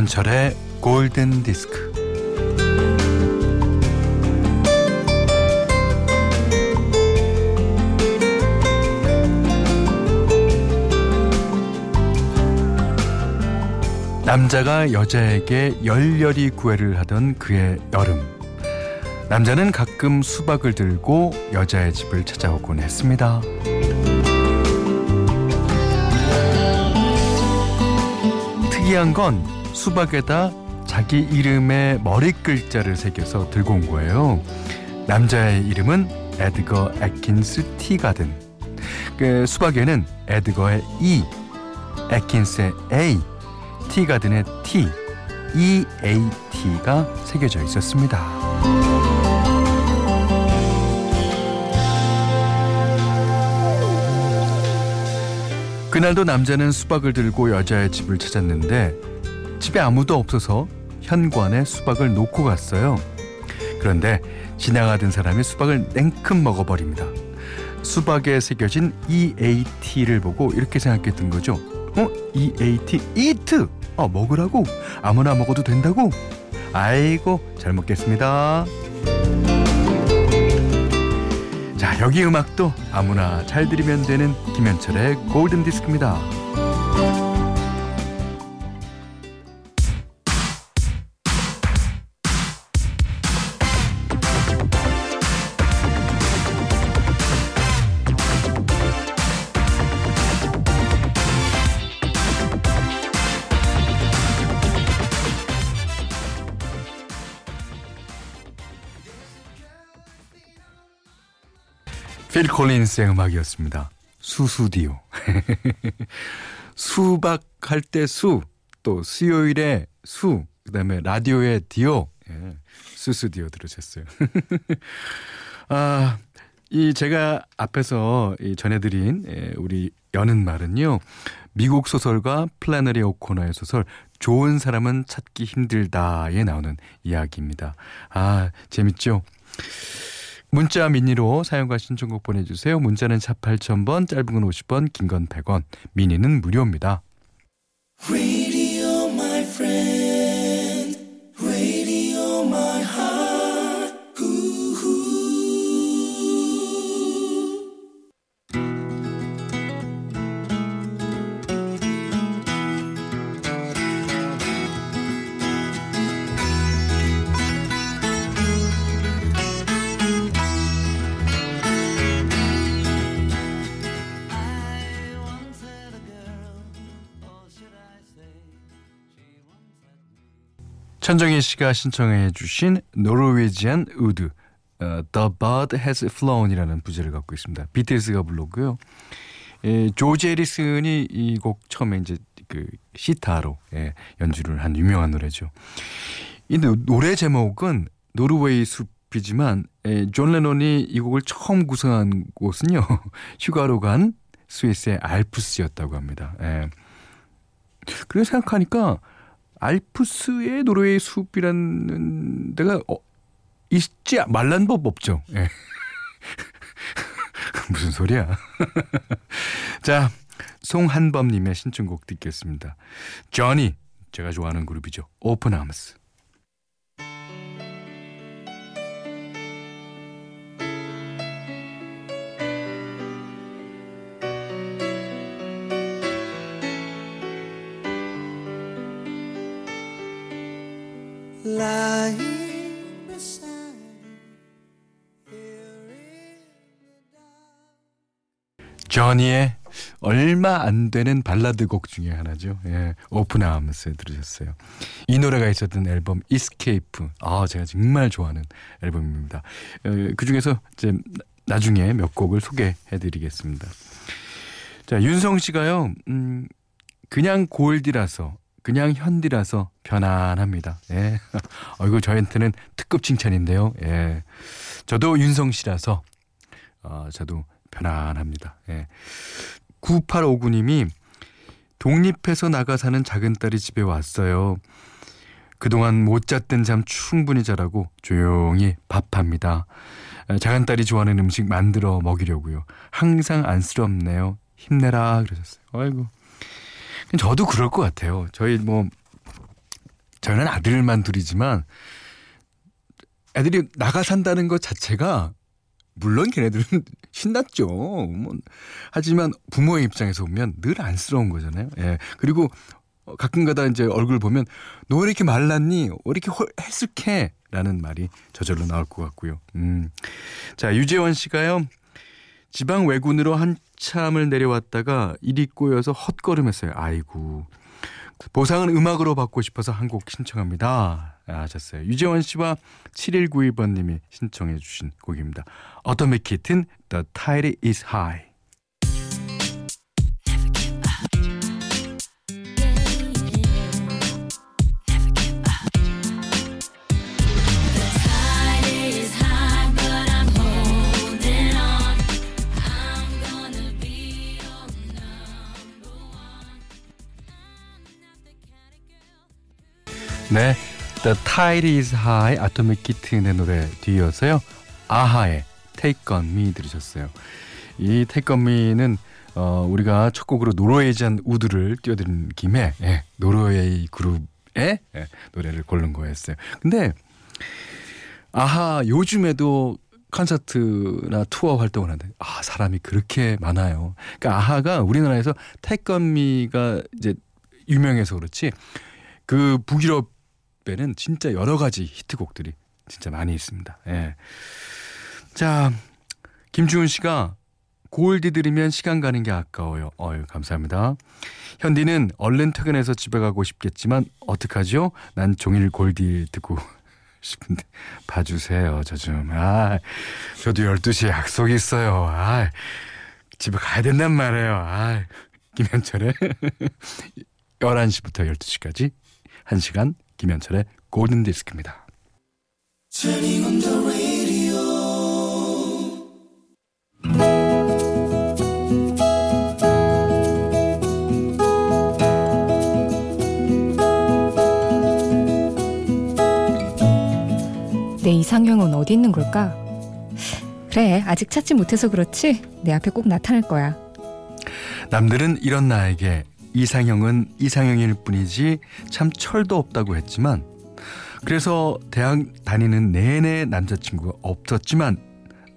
김현철의 골든 디스크. 남자가 여자에게 열렬히 구애를 하던 그의 여름. 남자는 가끔 수박을 들고 여자의 집을 찾아오곤 했습니다. 특이한 건 수박에다 자기 이름의 머리 글자를 새겨서 들고 온 거예요. 남자의 이름은 에드거 애킨스 티가든. 그 수박에는 에드거의 E, 애킨스의 A, 티가든의 T, EAT가 새겨져 있었습니다. 그날도 남자는 수박을 들고 여자의 집을 찾았는데 집에 아무도 없어서 현관에 수박을 놓고 갔어요. 그런데 지나가던 사람이 수박을 냉큼 먹어버립니다. 수박에 새겨진 EAT를 보고 이렇게 생각했던 거죠. 어? EAT? 이트! 어, 먹으라고? 아무나 먹어도 된다고? 아이고, 잘 먹겠습니다. 자, 여기 음악도 아무나 잘 들으면 되는 김현철의 골든 디스크입니다. 필 콜린스의 음악이었습니다. 수수디오. 수박 할 때 수, 또 수요일에 수, 그 다음에 라디오의 디오. 예, 수수디오 들으셨어요. 아, 이 제가 앞에서 이 전해드린 예, 우리 여는 말은요. 미국 소설가 플래너리 오코너의 소설 좋은 사람은 찾기 힘들다에 나오는 이야기입니다. 아, 재밌죠? 문자 미니로 사용과 신청곡 보내주세요. 문자는 4 8000번, 짧은 건 50원, 긴 건 100원, 미니는 무료입니다. Radio, 천정희 씨가 신청해 주신 Norwegian Wood 어, This Bird Has Flown이라는 부제를 갖고 있습니다. 비틀스가 불렀고요. 예, 조지 해리슨이 이 곡 처음에 이제 그 시타로 예, 연주를 한 유명한 노래죠. 이 노래 제목은 노르웨이 숲이지만 예, 존 레논이 이 곡을 처음 구성한 곳은요 휴가로 간 스위스의 알프스였다고 합니다. 예. 그래 생각하니까 알프스의 노르웨이 숲이라는 데가 어, 있지 말란 법 없죠. 예. 무슨 소리야? 자, 송한범님의 신청곡 듣겠습니다. 조니, 제가 좋아하는 그룹이죠. 오픈 Journey의 얼마 안 되는 발라드 곡 중에 하나죠. 예, Open Arms 들으셨어요. 이 노래가 있었던 앨범 Escape. 아, 제가 정말 좋아하는 앨범입니다. 어, 그 중에서 이제 나중에 몇 곡을 소개해 드리겠습니다. 자, 윤성 씨가요. 음, 그냥 골디라서 그냥 현디라서 편안합니다. 예. 어, 이거 저한테는 특급 칭찬인데요. 예. 저도 윤성 씨라서 어, 저도 편안합니다. 예. 9859님이 독립해서 나가 사는 작은 딸이 집에 왔어요. 그동안 못 잤던 잠 충분히 자라고 조용히 밥합니다. 작은 딸이 좋아하는 음식 만들어 먹이려고요. 항상 안쓰럽네요. 힘내라 그러셨어요. 아이고. 저도 그럴 것 같아요. 저희 뭐 저는 아들만 둘이지만 애들이 나가 산다는 것 자체가 물론 걔네들은 신났죠. 뭐, 하지만 부모의 입장에서 보면 늘 안쓰러운 거잖아요. 예. 그리고 가끔가다 이제 얼굴 보면 너 왜 이렇게 말랐니? 왜 이렇게 헬쓱해? 라는 말이 저절로 나올 것 같고요. 음. 자, 유재원 씨가요. 지방 외군으로 한참을 내려왔다가 일이 꼬여서 헛걸음했어요. 아이고. 보상은 음악으로 받고 싶어서 한 곡 신청합니다. 하셨어요. 유재원 씨와 7192번님이 신청해 주신 곡입니다. 어토믹 키튼 The Tide is High. The Tide is High 아토믹 키튼의 노래 뒤이어서요. 아하의 Take On Me 들으셨어요. 이 Take On Me는 어, 우리가 첫 곡으로 노르웨이전 우드를 띄워드린 김에 예, 노르웨이 그룹의 예, 노래를 고른 거였어요. 근데 아하 요즘에도 콘서트나 투어 활동을 하는데 아 사람이 그렇게 많아요. 그러니까 아하가 우리나라에서 태권미가 이제 유명해서 그렇지 그 북유럽 에는 진짜 여러 가지 히트곡들이 진짜 많이 있습니다. 예. 자, 김주훈 씨가 골디 들으면 시간 가는 게 아까워요. 어유 감사합니다. 현디는 얼른 퇴근해서 집에 가고 싶겠지만 어떡하죠? 난 종일 골디 듣고 싶은데 봐주세요. 저 좀. 아, 저도 12시에 약속이 있어요. 아, 집에 가야 된단 말이에요. 아, 김현철의 11시부터 12시까지 1시간 김현철의 골든 디스크입니다. 내 이상형은 어디 있는 걸까? 그래, 아직 찾지 못해서 그렇지. 내 앞에 꼭 나타날 거야. 남들은 이런 나에게 이상형은 이상형일 뿐이지 참 철도 없다고 했지만 그래서 대학 다니는 내내 남자친구가 없었지만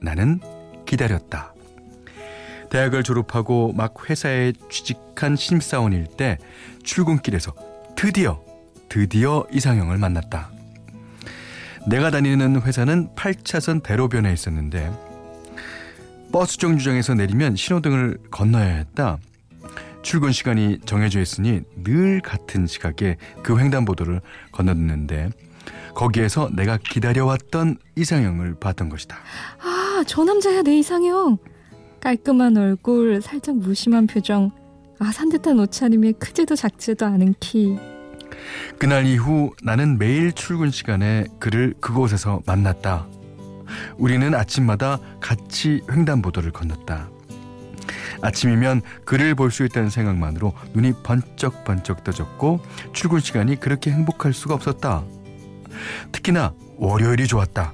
나는 기다렸다. 대학을 졸업하고 막 회사에 취직한 신입사원일 때 출근길에서 드디어 드디어 이상형을 만났다. 내가 다니는 회사는 8차선 대로변에 있었는데 버스 정류장에서 내리면 신호등을 건너야 했다. 출근 시간이 정해져 있으니 늘 같은 시각에 그 횡단보도를 건너는데 거기에서 내가 기다려왔던 이상형을 봤던 것이다. 아, 저 남자야 내 이상형. 깔끔한 얼굴, 살짝 무심한 표정. 아, 산뜻한 옷차림에 크지도 작지도 않은 키. 그날 이후 나는 매일 출근 시간에 그를 그곳에서 만났다. 우리는 아침마다 같이 횡단보도를 건넜다. 아침이면 그를 볼 수 있다는 생각만으로 눈이 번쩍번쩍 떠졌고 출근 시간이 그렇게 행복할 수가 없었다. 특히나 월요일이 좋았다.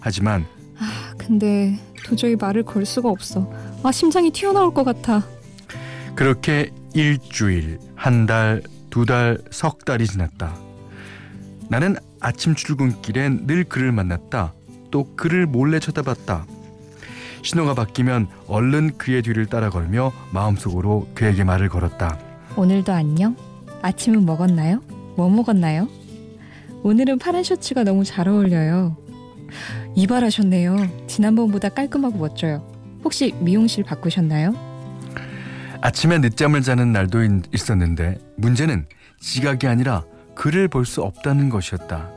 하지만 아, 근데 도저히 말을 걸 수가 없어. 아, 심장이 튀어나올 것 같아. 그렇게 일주일, 한 달, 두 달, 석 달이 지났다. 나는 아침 출근길엔 늘 그를 만났다. 또 그를 몰래 쳐다봤다. 신호가 바뀌면 얼른 그의 뒤를 따라 걸며 마음속으로 그에게 말을 걸었다. 오늘도 안녕? 아침은 먹었나요? 뭐 먹었나요? 오늘은 파란 셔츠가 너무 잘 어울려요. 이발하셨네요. 지난번보다 깔끔하고 멋져요. 혹시 미용실 바꾸셨나요? 아침에 늦잠을 자는 날도 있었는데 문제는 지각이 아니라 그를 볼 수 없다는 것이었다.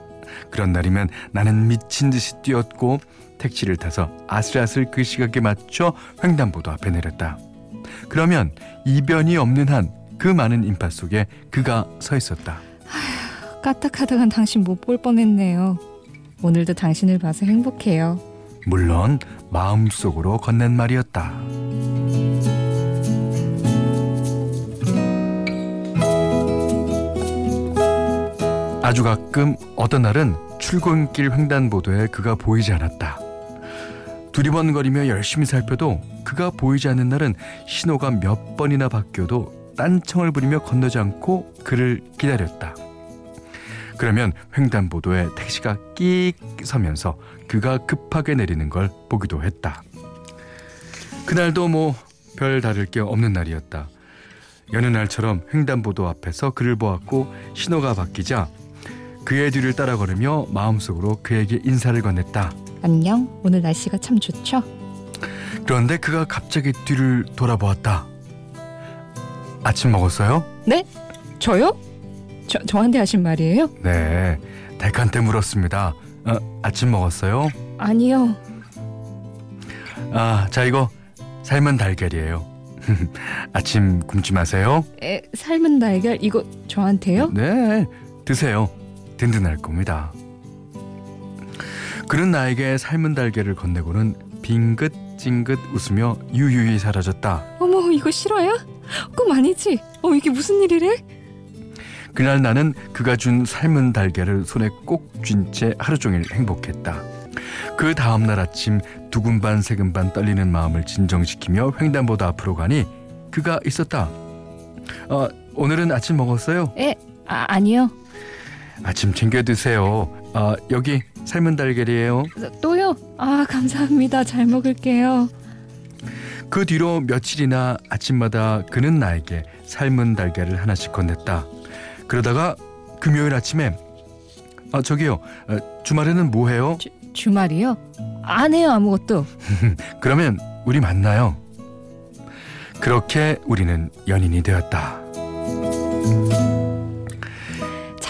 그런 날이면 나는 미친 듯이 뛰었고 택시를 타서 아슬아슬 그 시각에 맞춰 횡단보도 앞에 내렸다. 그러면 이변이 없는 한 그 많은 인파 속에 그가 서 있었다. 아휴, 까딱하다간 당신 못 볼 뻔했네요. 오늘도 당신을 봐서 행복해요. 물론 마음속으로 건넨 말이었다. 아주 가끔 어떤 날은 출근길 횡단보도에 그가 보이지 않았다. 두리번거리며 열심히 살펴도 그가 보이지 않는 날은 신호가 몇 번이나 바뀌어도 딴청을 부리며 건너지 않고 그를 기다렸다. 그러면 횡단보도에 택시가 끽 서면서 그가 급하게 내리는 걸 보기도 했다. 그날도 뭐 별 다를 게 없는 날이었다. 여느 날처럼 횡단보도 앞에서 그를 보았고 신호가 바뀌자 그의 뒤를 따라 걸으며 마음속으로 그에게 인사를 건넸다. 안녕. 오늘 날씨가 참 좋죠? 그런데 그가 갑자기 뒤를 돌아보았다. 아침 먹었어요? 네? 저요? 저, 저한테 하신 말이에요? 네. 덱한테 물었습니다. 어, 아침 먹었어요? 아니요. 아, 자 이거 삶은 달걀이에요. 아침 굶지 마세요. 에, 삶은 달걀 이거 저한테요? 네, 드세요. 든든할 겁니다. 그는 나에게 삶은 달걀을 건네고는 빙긋징긋 웃으며 유유히 사라졌다. 어머 이거 싫어요? 꿈 아니지? 어 이게 무슨 일이래? 그날 나는 그가 준 삶은 달걀을 손에 꼭 쥔 채 하루 종일 행복했다. 그 다음 날 아침 두근 반 세근 반 떨리는 마음을 진정시키며 횡단보도 앞으로 가니 그가 있었다. 어, 오늘은 아침 먹었어요? 에, 아, 아니요. 아침 챙겨 드세요. 아, 여기 삶은 달걀이에요. 또요? 아 감사합니다. 잘 먹을게요. 그 뒤로 며칠이나 아침마다 그는 나에게 삶은 달걀을 하나씩 건넸다. 그러다가 금요일 아침에 아 저기요 어, 주말에는 뭐 해요? 주, 주말이요? 안 해요 아무것도. 그러면 우리 만나요. 그렇게 우리는 연인이 되었다.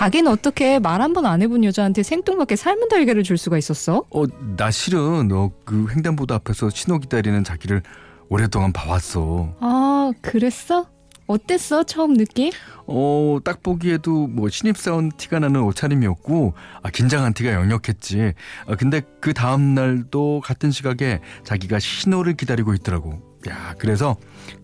자기는 어떻게 말 한 번 안 해본 여자한테 생뚱맞게 삶은 달걀을 줄 수가 있었어? 어, 나 실은 너그 횡단보도 앞에서 신호 기다리는 자기를 오랫동안 봐왔어. 아 그랬어? 어땠어 처음 느낌? 어, 딱 보기에도 뭐 신입사원 티가 나는 옷차림이었고, 아, 긴장한 티가 역력했지. 아, 근데 그 다음 날도 같은 시각에 자기가 신호를 기다리고 있더라고. 야, 그래서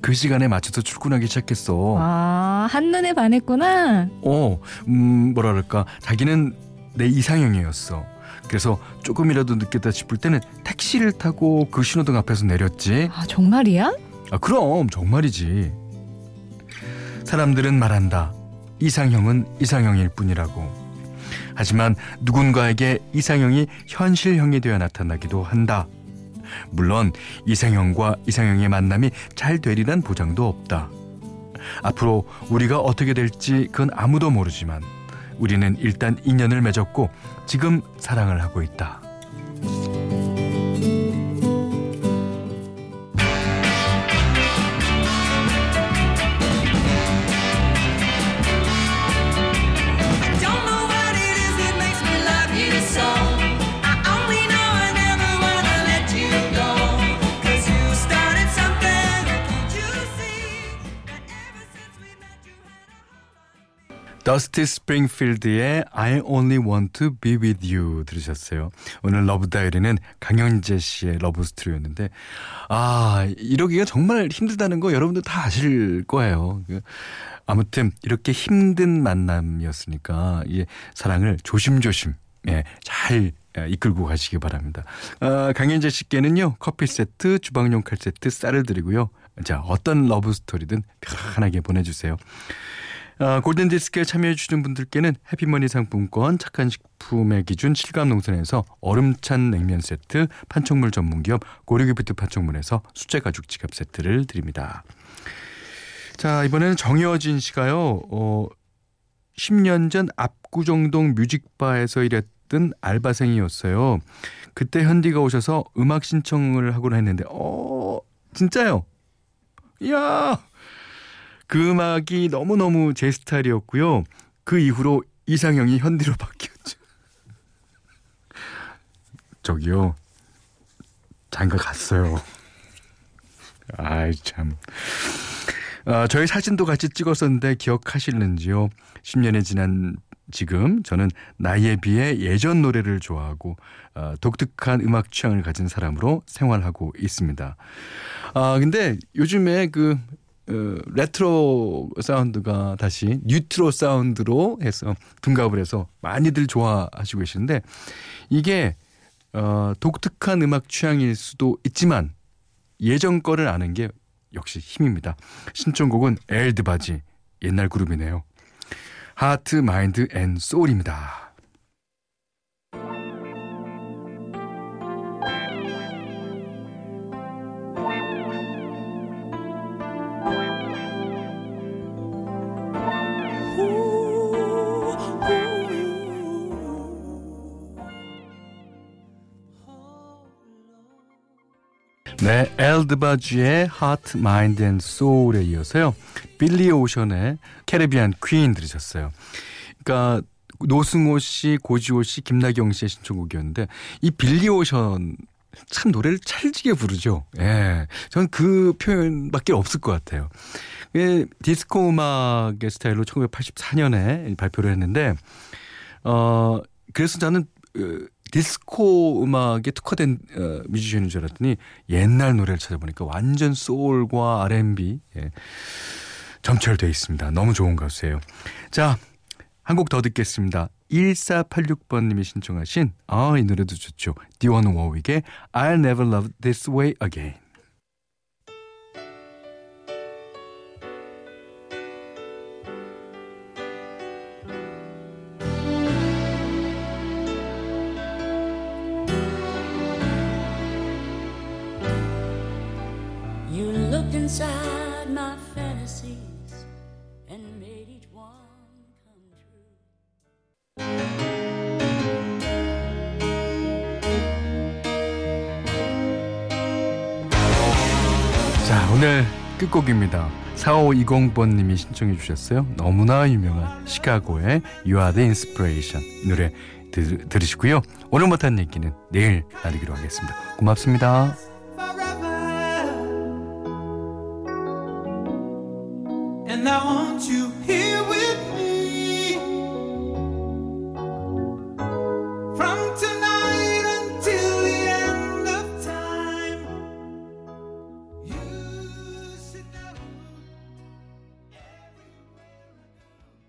그 시간에 맞춰서 출근하기 시작했어. 아 한눈에 반했구나. 어, 음, 그럴까. 자기는 내 이상형이었어. 그래서 조금이라도 늦겠다 싶을 때는 택시를 타고 그 신호등 앞에서 내렸지. 아 정말이야? 아, 그럼 정말이지. 사람들은 말한다. 이상형은 이상형일 뿐이라고. 하지만 누군가에게 이상형이 현실형이 되어 나타나기도 한다. 물론 이상형과 이상형의 만남이 잘 되리란 보장도 없다. 앞으로 우리가 어떻게 될지 그건 아무도 모르지만 우리는 일단 인연을 맺었고 지금 사랑을 하고 있다. 더스티 스프링필드의 I Only Want to Be With You 들으셨어요. 오늘 러브 다이어리는 강현재 씨의 러브 스토리였는데 아 이러기가 정말 힘들다는 거 여러분들 다 아실 거예요. 그, 아무튼 이렇게 힘든 만남이었으니까 이 사랑을 조심조심 예, 잘 예, 이끌고 가시기 바랍니다. 아, 강현재 씨께는요 커피 세트, 주방용 칼 세트, 쌀을 드리고요. 자 어떤 러브 스토리든 편하게 보내주세요. 아, 골든디스크에 참여해주시는 분들께는 해피머니 상품권, 착한 식품의 기준 칠갑농산에서 얼음찬 냉면 세트, 판촉물 전문기업 고려기프트 판촉물에서 수제가죽 지갑 세트를 드립니다. 자, 이번에는 정여진 씨가요, 어, 10년 전 압구정동 뮤직바에서 일했던 알바생이었어요. 그때 현디가 오셔서 음악 신청을 하곤 했는데, 어, 진짜요? 이야! 그 음악이 너무너무 제 스타일이었고요. 그 이후로 이상형이 현디로 바뀌었죠. 저기요. 장가 갔어요. 아이 참. 아, 저희 사진도 같이 찍었었는데 기억하실는지요? 10년이 지난 지금 저는 나이에 비해 예전 노래를 좋아하고 어, 독특한 음악 취향을 가진 사람으로 생활하고 있습니다. 아 근데 요즘에 그 어, 레트로 사운드가 다시 뉴트로 사운드로 해서 둔갑을 해서 많이들 좋아하시고 계시는데 이게 어, 독특한 음악 취향일 수도 있지만 예전 거를 아는 게 역시 힘입니다. 신청곡은 엘드바지 옛날 그룹이네요. 하트, 마인드 앤 소울입니다. 네, 엘드바지의 Heart, Mind and Soul에 이어서요. 빌리 오션의 캐리비안 퀸 들으셨어요. 그러니까 노승호 씨, 고지호 씨, 김나경 씨의 신청곡이었는데 이 빌리 오션 참 노래를 찰지게 부르죠. 예. 저는 그 표현밖에 없을 것 같아요. 예, 디스코 음악의 스타일로 1984년에 발표를 했는데 어 그래서 저는 어, 디스코 음악에 특화된 어, 뮤지션인 줄 알았더니 옛날 노래를 찾아보니까 완전 소울과 R&B 예, 점철돼 있습니다. 너무 좋은 가수예요. 자, 한 곡 더 듣겠습니다. 1486번님이 신청하신 아, 이 노래도 좋죠. 디원 워윅의 I'll Never Love This Way Again. 끝곡입니다. 4520번님이 신청해 주셨어요. 너무나 유명한 시카고의 You Are The Inspiration 노래 들, 들으시고요. 오늘 못한 얘기는 내일 나누기로 하겠습니다. 고맙습니다.